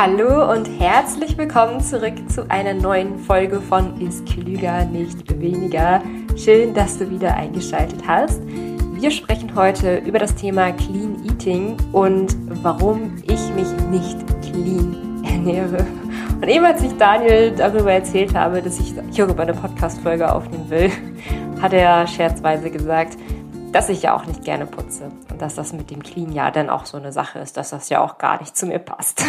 Hallo und herzlich willkommen zurück zu einer neuen Folge von Ist klüger, nicht weniger. Schön, dass du wieder eingeschaltet hast. Wir sprechen heute über das Thema Clean Eating und warum ich mich nicht clean ernähre. Und eben als ich Daniel darüber erzählt habe, dass ich hierüber eine Podcast-Folge aufnehmen will, hat er scherzweise gesagt, dass ich ja auch nicht gerne putze und dass das mit dem Clean ja dann auch so eine Sache ist, dass das ja auch gar nicht zu mir passt.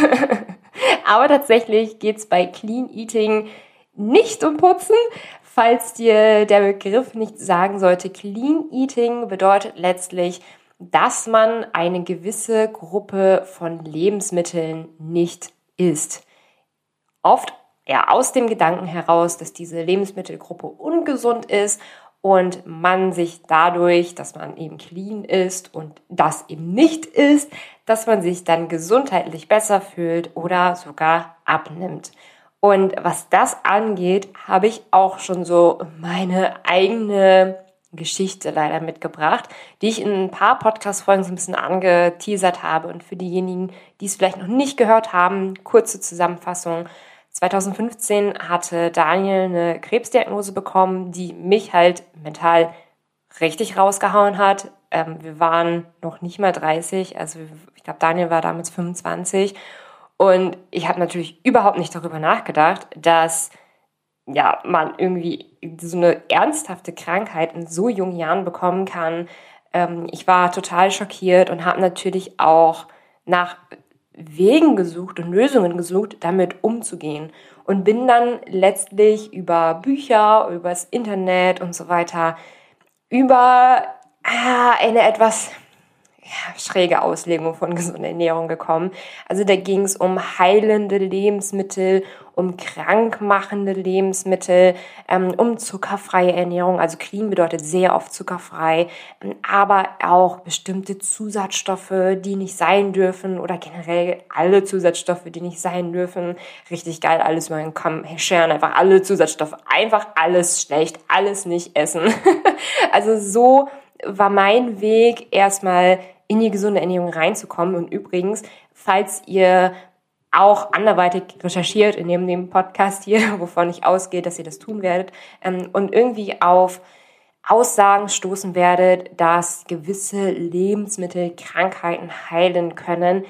Aber tatsächlich geht's bei Clean Eating nicht um Putzen. Falls dir der Begriff nicht sagen sollte, Clean Eating bedeutet letztlich, dass man eine gewisse Gruppe von Lebensmitteln nicht isst. Oft ja, aus dem Gedanken heraus, dass diese Lebensmittelgruppe ungesund ist und man sich dadurch, dass man eben clean ist und das eben nicht ist, dass man sich dann gesundheitlich besser fühlt oder sogar abnimmt. Und was das angeht, habe ich auch schon so meine eigene Geschichte leider mitgebracht, die ich in ein paar Podcast-Folgen so ein bisschen angeteasert habe. Und für diejenigen, die es vielleicht noch nicht gehört haben, kurze Zusammenfassung. 2015 hatte Daniel eine Krebsdiagnose bekommen, die mich halt mental richtig rausgehauen hat. Ähm, wir waren noch nicht mal 30, also ich glaube, Daniel war damals 25. Und ich habe natürlich überhaupt nicht darüber nachgedacht, dass ja, man irgendwie so eine ernsthafte Krankheit in so jungen Jahren bekommen kann. Ähm, ich war total schockiert und habe natürlich auch nach Wegen gesucht und Lösungen gesucht, damit umzugehen. Und bin dann letztlich über Bücher, übers Internet und so weiter über ah, eine etwas ja, schräge Auslegung von gesunder Ernährung gekommen. Also da ging es um heilende Lebensmittel, um krankmachende Lebensmittel, ähm, um zuckerfreie Ernährung. Also clean bedeutet sehr oft zuckerfrei, ähm, aber auch bestimmte Zusatzstoffe, die nicht sein dürfen oder generell alle Zusatzstoffe, die nicht sein dürfen. Richtig geil, alles mal in Kamm scheren, einfach alle Zusatzstoffe, einfach alles schlecht, alles nicht essen. also so war mein Weg erstmal in die gesunde Ernährung reinzukommen. Und übrigens, falls ihr auch anderweitig recherchiert in dem, Podcast hier, wovon ich ausgehe, dass ihr das tun werdet, ähm, und irgendwie auf Aussagen stoßen werdet, dass gewisse Lebensmittel Krankheiten heilen können,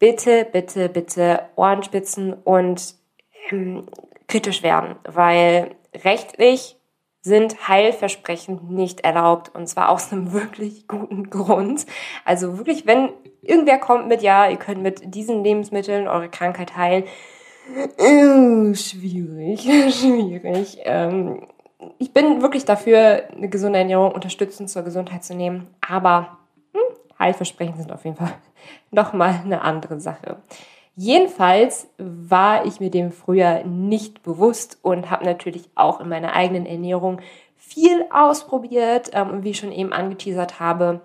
bitte, bitte, bitte Ohrenspitzen und ähm, kritisch werden, weil rechtlich sind Heilversprechen nicht erlaubt und zwar aus einem wirklich guten Grund. Also wirklich, wenn irgendwer kommt mit, ja, ihr könnt mit diesen Lebensmitteln eure Krankheit heilen, äh, schwierig, schwierig. Ähm, ich bin wirklich dafür, eine gesunde Ernährung unterstützend zur Gesundheit zu nehmen, aber hm, Heilversprechen sind auf jeden Fall nochmal eine andere Sache. Jedenfalls war ich mir dem früher nicht bewusst und habe natürlich auch in meiner eigenen Ernährung viel ausprobiert. Ähm, und wie ich schon eben angeteasert habe,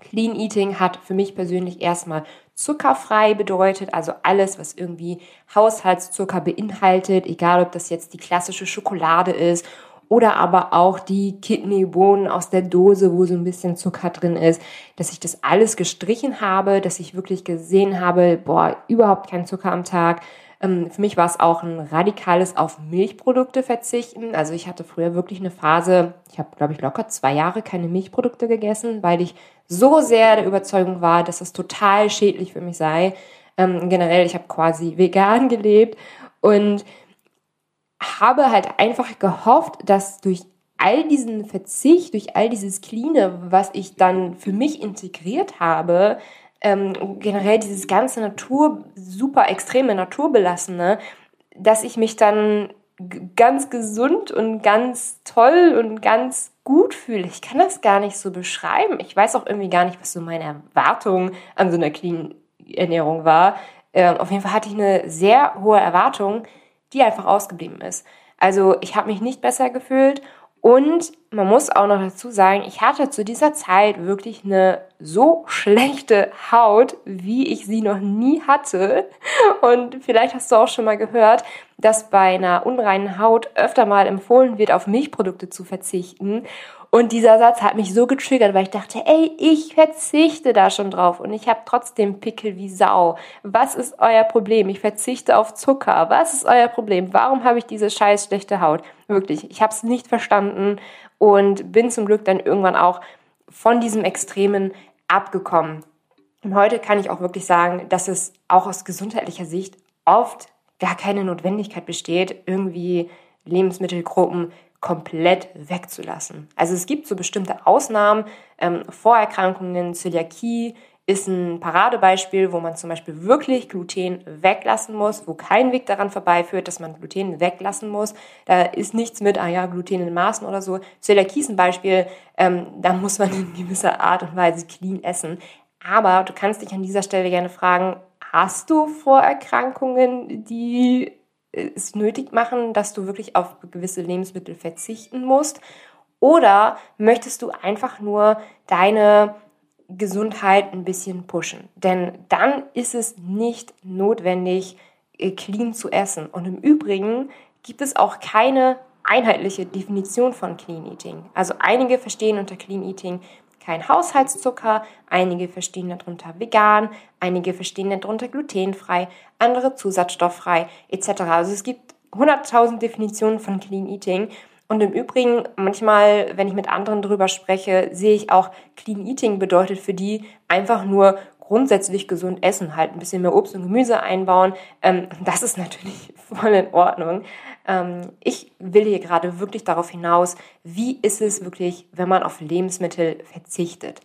Clean Eating hat für mich persönlich erstmal zuckerfrei bedeutet, also alles, was irgendwie Haushaltszucker beinhaltet, egal ob das jetzt die klassische Schokolade ist oder aber auch die Kidneybohnen aus der Dose, wo so ein bisschen Zucker drin ist, dass ich das alles gestrichen habe, dass ich wirklich gesehen habe, boah, überhaupt kein Zucker am Tag. Ähm, für mich war es auch ein radikales auf Milchprodukte verzichten. Also ich hatte früher wirklich eine Phase, ich habe, glaube ich, locker zwei Jahre keine Milchprodukte gegessen, weil ich so sehr der Überzeugung war, dass das total schädlich für mich sei. Ähm, generell, ich habe quasi vegan gelebt und habe halt einfach gehofft, dass durch all diesen Verzicht, durch all dieses Cleane, was ich dann für mich integriert habe, ähm, generell dieses ganze Natur, super extreme Naturbelassene, dass ich mich dann ganz gesund und ganz toll und ganz gut fühle. Ich kann das gar nicht so beschreiben. Ich weiß auch irgendwie gar nicht, was so meine Erwartung an so einer clean Ernährung war. Ähm, auf jeden Fall hatte ich eine sehr hohe Erwartung, die einfach ausgeblieben ist. Also ich habe mich nicht besser gefühlt und man muss auch noch dazu sagen, ich hatte zu dieser Zeit wirklich eine so schlechte Haut, wie ich sie noch nie hatte. Und vielleicht hast du auch schon mal gehört, dass bei einer unreinen Haut öfter mal empfohlen wird, auf Milchprodukte zu verzichten. Und dieser Satz hat mich so getriggert, weil ich dachte, ey, ich verzichte da schon drauf und ich habe trotzdem Pickel wie Sau. Was ist euer Problem? Ich verzichte auf Zucker. Was ist euer Problem? Warum habe ich diese scheiß schlechte Haut? Wirklich, ich habe es nicht verstanden und bin zum Glück dann irgendwann auch von diesem Extremen abgekommen. Und heute kann ich auch wirklich sagen, dass es auch aus gesundheitlicher Sicht oft gar keine Notwendigkeit besteht, irgendwie Lebensmittelgruppen komplett wegzulassen. Also es gibt so bestimmte Ausnahmen, ähm, Vorerkrankungen, Zöliakie ist ein Paradebeispiel, wo man zum Beispiel wirklich Gluten weglassen muss, wo kein Weg daran vorbeiführt, dass man Gluten weglassen muss. Da ist nichts mit, ah ja, Gluten in Maßen oder so. Zöliakie ist ein Beispiel, ähm, da muss man in gewisser Art und Weise clean essen. Aber du kannst dich an dieser Stelle gerne fragen, hast du Vorerkrankungen, die es nötig machen, dass du wirklich auf gewisse Lebensmittel verzichten musst? Oder möchtest du einfach nur deine Gesundheit ein bisschen pushen? Denn dann ist es nicht notwendig, äh, clean zu essen. Und im Übrigen gibt es auch keine einheitliche Definition von Clean Eating. Also einige verstehen unter Clean Eating kein Haushaltszucker, einige verstehen darunter vegan, einige verstehen darunter glutenfrei, andere zusatzstofffrei etc. Also es gibt 100.000 Definitionen von Clean Eating. Und im Übrigen, manchmal, wenn ich mit anderen darüber spreche, sehe ich auch, Clean Eating bedeutet für die einfach nur grundsätzlich gesund essen, halt ein bisschen mehr Obst und Gemüse einbauen. Ähm, das ist natürlich voll in Ordnung. Ähm, ich will hier gerade wirklich darauf hinaus, wie ist es wirklich, wenn man auf Lebensmittel verzichtet.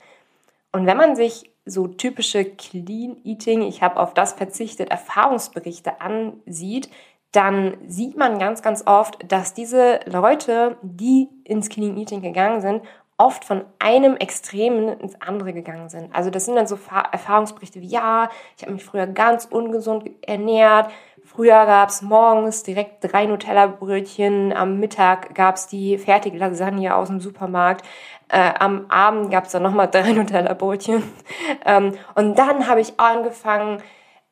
Und wenn man sich so typische Clean Eating, ich habe auf das verzichtet, Erfahrungsberichte ansieht, dann sieht man ganz, ganz oft, dass diese Leute, die ins Clean Eating gegangen sind, oft von einem Extremen ins andere gegangen sind. Also das sind dann so Erfahrungsberichte wie, ja, ich habe mich früher ganz ungesund ernährt, Früher gab es morgens direkt drei Nutella-Brötchen, am Mittag gab es die fertige Lasagne aus dem Supermarkt, äh, am Abend gab es dann nochmal drei Nutella-Brötchen. ähm, und dann habe ich angefangen,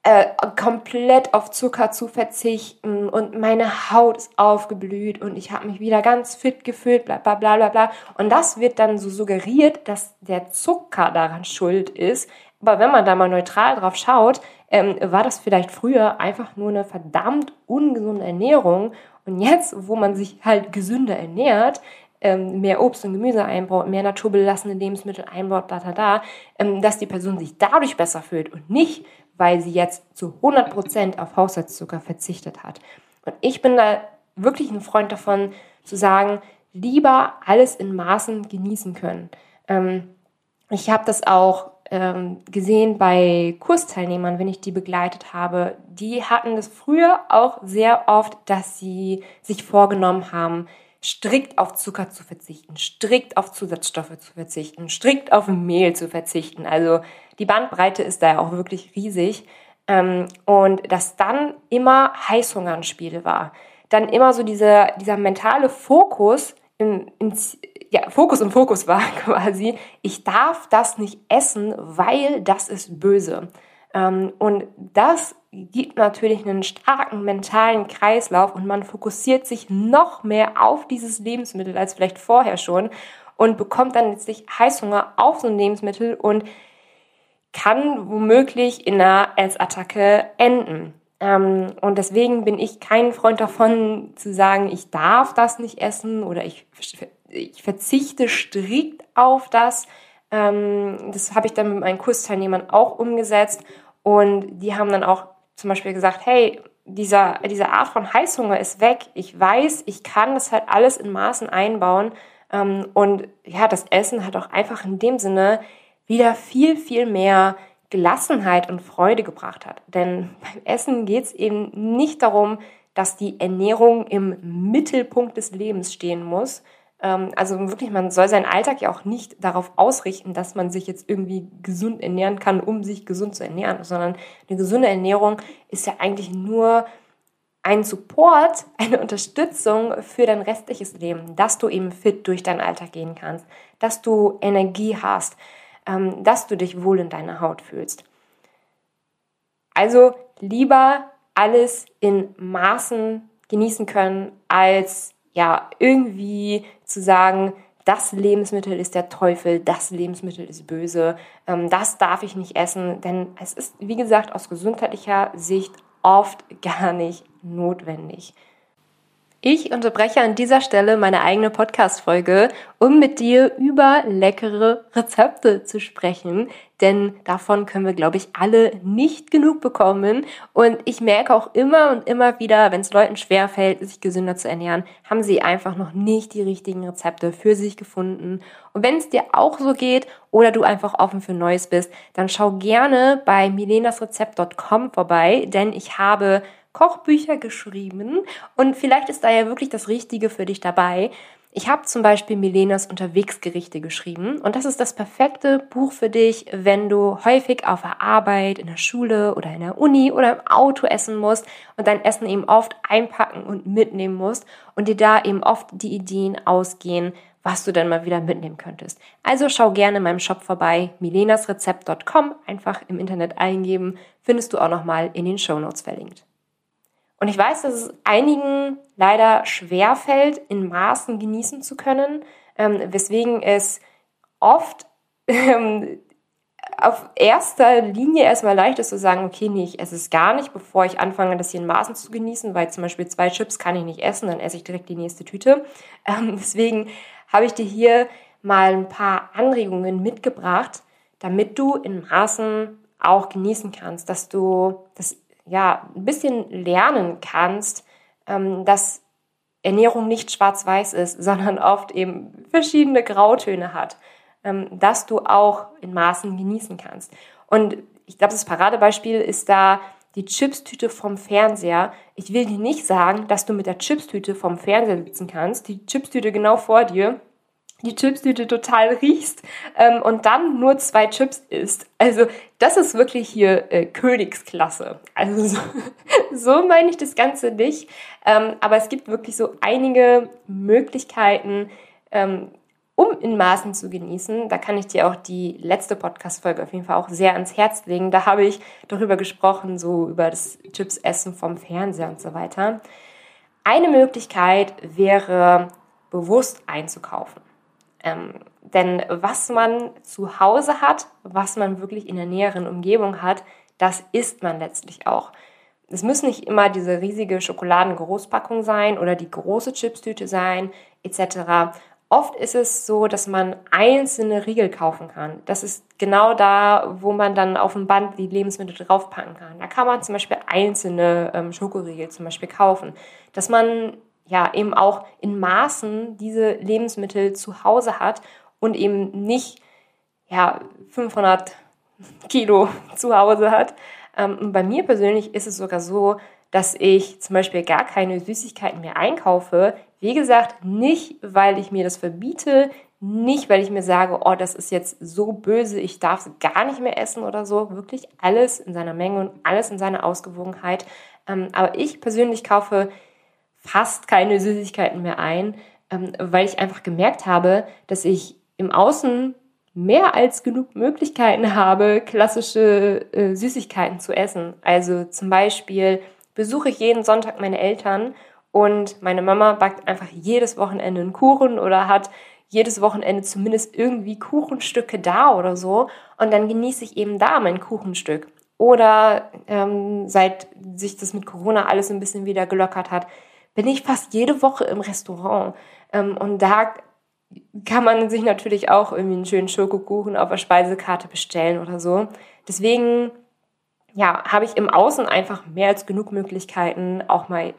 äh, komplett auf Zucker zu verzichten und meine Haut ist aufgeblüht und ich habe mich wieder ganz fit gefühlt, bla bla bla bla bla. Und das wird dann so suggeriert, dass der Zucker daran schuld ist. Aber wenn man da mal neutral drauf schaut, ähm, war das vielleicht früher einfach nur eine verdammt ungesunde Ernährung. Und jetzt, wo man sich halt gesünder ernährt, ähm, mehr Obst und Gemüse einbaut, mehr naturbelassene Lebensmittel einbaut, da, da, da, ähm, dass die Person sich dadurch besser fühlt und nicht, weil sie jetzt zu 100% auf Haushaltszucker verzichtet hat. Und ich bin da wirklich ein Freund davon, zu sagen, lieber alles in Maßen genießen können. Ähm, ich habe das auch ähm, gesehen bei Kursteilnehmern, wenn ich die begleitet habe. Die hatten das früher auch sehr oft, dass sie sich vorgenommen haben, strikt auf Zucker zu verzichten, strikt auf Zusatzstoffe zu verzichten, strikt auf Mehl zu verzichten. Also die Bandbreite ist da ja auch wirklich riesig. Ähm, und dass dann immer Heißhunger ein Spiel war. Dann immer so dieser, dieser mentale Fokus in, ins, ja, Fokus und Fokus war quasi, ich darf das nicht essen, weil das ist böse. Ähm, und das gibt natürlich einen starken mentalen Kreislauf und man fokussiert sich noch mehr auf dieses Lebensmittel als vielleicht vorher schon und bekommt dann letztlich Heißhunger auf so ein Lebensmittel und kann womöglich in einer Essattacke enden. Ähm, und deswegen bin ich kein Freund davon zu sagen, ich darf das nicht essen oder ich ich verzichte strikt auf das. Ähm, das habe ich dann mit meinen Kursteilnehmern auch umgesetzt und die haben dann auch zum Beispiel gesagt, hey, dieser, diese Art von Heißhunger ist weg. Ich weiß, ich kann das halt alles in Maßen einbauen. Ähm, und ja, das Essen hat auch einfach in dem Sinne wieder viel, viel mehr Gelassenheit und Freude gebracht hat. Denn beim Essen geht es eben nicht darum, dass die Ernährung im Mittelpunkt des Lebens stehen muss, also wirklich, man soll seinen Alltag ja auch nicht darauf ausrichten, dass man sich jetzt irgendwie gesund ernähren kann, um sich gesund zu ernähren, sondern eine gesunde Ernährung ist ja eigentlich nur ein Support, eine Unterstützung für dein restliches Leben, dass du eben fit durch deinen Alltag gehen kannst, dass du Energie hast, ähm, dass du dich wohl in deiner Haut fühlst. Also lieber alles in Maßen genießen können, als ja irgendwie zu sagen, das Lebensmittel ist der Teufel, das Lebensmittel ist böse, ähm, das darf ich nicht essen, denn es ist, wie gesagt, aus gesundheitlicher Sicht oft gar nicht notwendig. Ich unterbreche an dieser Stelle meine eigene Podcast-Folge, um mit dir über leckere Rezepte zu sprechen, denn davon können wir, glaube ich, alle nicht genug bekommen. Und ich merke auch immer und immer wieder, wenn es Leuten schwerfällt, sich gesünder zu ernähren, haben sie einfach noch nicht die richtigen Rezepte für sich gefunden. Und wenn es dir auch so geht oder du einfach offen für Neues bist, dann schau gerne bei milenasrezept.com vorbei, denn ich habe Kochbücher geschrieben und vielleicht ist da ja wirklich das Richtige für dich dabei. Ich habe zum Beispiel Milenas Unterwegsgerichte geschrieben und das ist das perfekte Buch für dich, wenn du häufig auf der Arbeit, in der Schule oder in der Uni oder im Auto essen musst und dein Essen eben oft einpacken und mitnehmen musst und dir da eben oft die Ideen ausgehen, was du dann mal wieder mitnehmen könntest. Also schau gerne in meinem Shop vorbei, milenasrezept.com, einfach im Internet eingeben, findest du auch nochmal in den Show Notes verlinkt. Und ich weiß, dass es einigen leider schwer fällt, in Maßen genießen zu können, ähm, weswegen es oft ähm, auf erster Linie erstmal leicht ist zu sagen, okay, nee, ich esse es gar nicht, bevor ich anfange, das hier in Maßen zu genießen, weil zum Beispiel zwei Chips kann ich nicht essen, dann esse ich direkt die nächste Tüte. Ähm, deswegen habe ich dir hier mal ein paar Anregungen mitgebracht, damit du in Maßen auch genießen kannst, dass du das ja, ein bisschen lernen kannst, ähm, dass Ernährung nicht schwarz-weiß ist, sondern oft eben verschiedene Grautöne hat, ähm, dass du auch in Maßen genießen kannst. Und ich glaube, das Paradebeispiel ist da die Chipstüte vom Fernseher. Ich will dir nicht sagen, dass du mit der Chipstüte vom Fernseher sitzen kannst, die Chipstüte genau vor dir die Chipstüte total riechst ähm, und dann nur zwei Chips isst. Also das ist wirklich hier äh, Königsklasse. Also so, so meine ich das Ganze nicht. Ähm, aber es gibt wirklich so einige Möglichkeiten, ähm, um in Maßen zu genießen. Da kann ich dir auch die letzte Podcast-Folge auf jeden Fall auch sehr ans Herz legen. Da habe ich darüber gesprochen, so über das Chips-Essen vom Fernseher und so weiter. Eine Möglichkeit wäre, bewusst einzukaufen. Ähm, denn was man zu Hause hat, was man wirklich in der näheren Umgebung hat, das isst man letztlich auch. Es müssen nicht immer diese riesige Schokoladengroßpackung sein oder die große Chipstüte sein, etc. Oft ist es so, dass man einzelne Riegel kaufen kann. Das ist genau da, wo man dann auf dem Band die Lebensmittel draufpacken kann. Da kann man zum Beispiel einzelne ähm, Schokoriegel zum Beispiel kaufen. Dass man ja eben auch in Maßen diese Lebensmittel zu Hause hat und eben nicht ja 500 Kilo zu Hause hat. Ähm, und bei mir persönlich ist es sogar so, dass ich zum Beispiel gar keine Süßigkeiten mehr einkaufe. Wie gesagt, nicht, weil ich mir das verbiete, nicht, weil ich mir sage, oh, das ist jetzt so böse, ich darf es gar nicht mehr essen oder so. Wirklich alles in seiner Menge und alles in seiner Ausgewogenheit. Ähm, aber ich persönlich kaufe fast keine Süßigkeiten mehr ein, ähm, weil ich einfach gemerkt habe, dass ich im Außen mehr als genug Möglichkeiten habe, klassische äh, Süßigkeiten zu essen. Also zum Beispiel besuche ich jeden Sonntag meine Eltern und meine Mama backt einfach jedes Wochenende einen Kuchen oder hat jedes Wochenende zumindest irgendwie Kuchenstücke da oder so. Und dann genieße ich eben da mein Kuchenstück. Oder ähm, seit sich das mit Corona alles ein bisschen wieder gelockert hat, bin ich fast jede Woche im Restaurant. Ähm, und da kann man sich natürlich auch irgendwie einen schönen Schokokuchen auf der Speisekarte bestellen oder so. Deswegen, ja, habe ich im Außen einfach mehr als genug Möglichkeiten, auch mal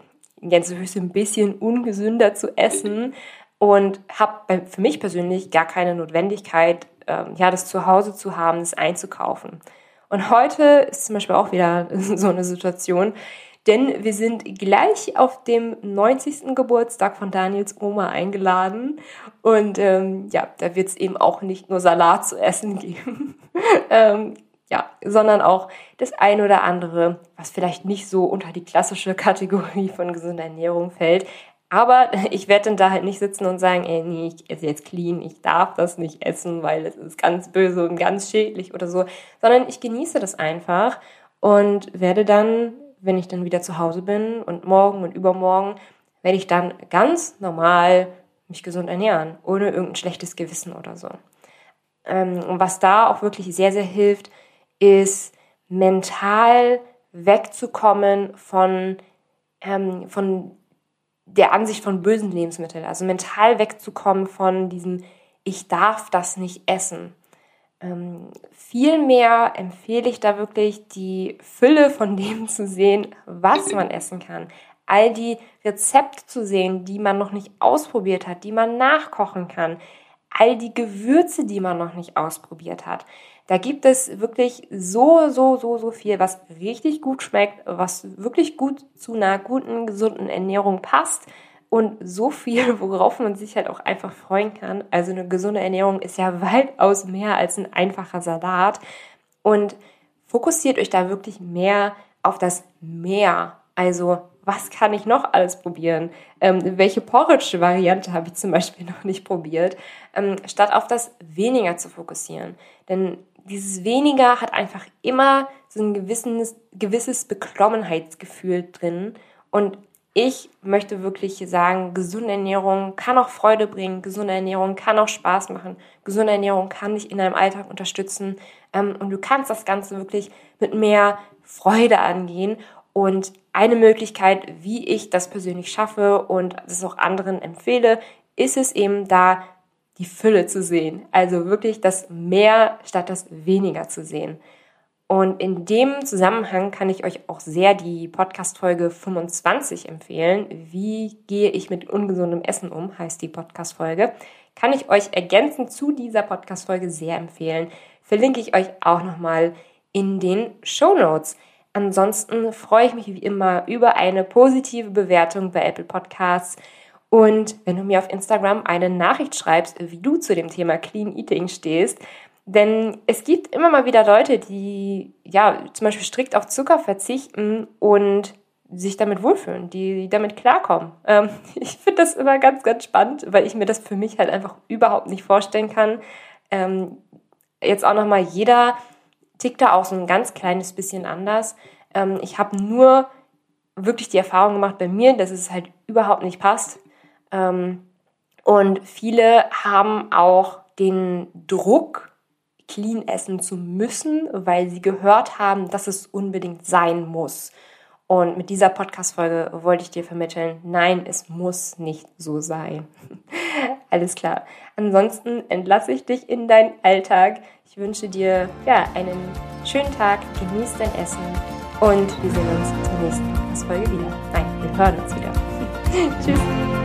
ganz ein bisschen ungesünder zu essen und habe für mich persönlich gar keine Notwendigkeit, ähm, ja, das zu Hause zu haben, das einzukaufen. Und heute ist zum Beispiel auch wieder so eine Situation denn wir sind gleich auf dem 90. Geburtstag von Daniels Oma eingeladen und ähm, ja, da wird es eben auch nicht nur Salat zu essen geben. ähm, ja, sondern auch das ein oder andere, was vielleicht nicht so unter die klassische Kategorie von gesunder Ernährung fällt. Aber ich werde dann da halt nicht sitzen und sagen, ey, nee, ich esse jetzt clean, ich darf das nicht essen, weil es ist ganz böse und ganz schädlich oder so, sondern ich genieße das einfach und werde dann, wenn ich dann wieder zu Hause bin und morgen und übermorgen, werde ich dann ganz normal mich gesund ernähren, ohne irgendein schlechtes Gewissen oder so. Ähm, und was da auch wirklich sehr, sehr hilft, ist mental wegzukommen von, ähm, von der Ansicht von bösen Lebensmitteln. Also mental wegzukommen von diesem, ich darf das nicht essen. Ähm, Vielmehr empfehle ich da wirklich die Fülle von dem zu sehen, was man essen kann. All die Rezepte zu sehen, die man noch nicht ausprobiert hat, die man nachkochen kann. All die Gewürze, die man noch nicht ausprobiert hat. Da gibt es wirklich so, so, so, so viel, was richtig gut schmeckt, was wirklich gut zu einer guten, gesunden Ernährung passt und so viel, worauf man sich halt auch einfach freuen kann. Also eine gesunde Ernährung ist ja weitaus mehr als ein einfacher Salat und fokussiert euch da wirklich mehr auf das Mehr. Also was kann ich noch alles probieren? Ähm, welche Porridge-Variante habe ich zum Beispiel noch nicht probiert? Ähm, statt auf das Weniger zu fokussieren. Denn dieses Weniger hat einfach immer so ein gewisses, gewisses Beklommenheitsgefühl drin. Und ich möchte wirklich sagen, gesunde Ernährung kann auch Freude bringen, gesunde Ernährung kann auch Spaß machen, gesunde Ernährung kann dich in deinem Alltag unterstützen ähm, und du kannst das Ganze wirklich mit mehr Freude angehen. Und eine Möglichkeit, wie ich das persönlich schaffe und das auch anderen empfehle, ist es eben da die Fülle zu sehen. Also wirklich das Mehr statt das Weniger zu sehen. Und in dem Zusammenhang kann ich euch auch sehr die Podcast-Folge 25 empfehlen. Wie gehe ich mit ungesundem Essen um, heißt die Podcast-Folge. Kann ich euch ergänzend zu dieser Podcast-Folge sehr empfehlen. Verlinke ich euch auch nochmal in den Show Notes. Ansonsten freue ich mich wie immer über eine positive Bewertung bei Apple Podcasts und wenn du mir auf Instagram eine Nachricht schreibst, wie du zu dem Thema Clean Eating stehst, denn es gibt immer mal wieder Leute, die ja zum Beispiel strikt auf Zucker verzichten und sich damit wohlfühlen, die damit klarkommen. Ähm, ich finde das immer ganz, ganz spannend, weil ich mir das für mich halt einfach überhaupt nicht vorstellen kann. Ähm, jetzt auch nochmal, jeder tickt da auch so ein ganz kleines bisschen anders. Ähm, ich habe nur wirklich die Erfahrung gemacht bei mir, dass es halt überhaupt nicht passt. Ähm, und viele haben auch den Druck, clean essen zu müssen, weil sie gehört haben, dass es unbedingt sein muss. Und mit dieser Podcast-Folge wollte ich dir vermitteln, nein, es muss nicht so sein. Alles klar. Ansonsten entlasse ich dich in deinen Alltag. Ich wünsche dir ja, einen schönen Tag, genieß dein Essen und wir sehen uns zur nächsten Podcast-Folge wieder. Nein, wir hören uns wieder. Tschüss.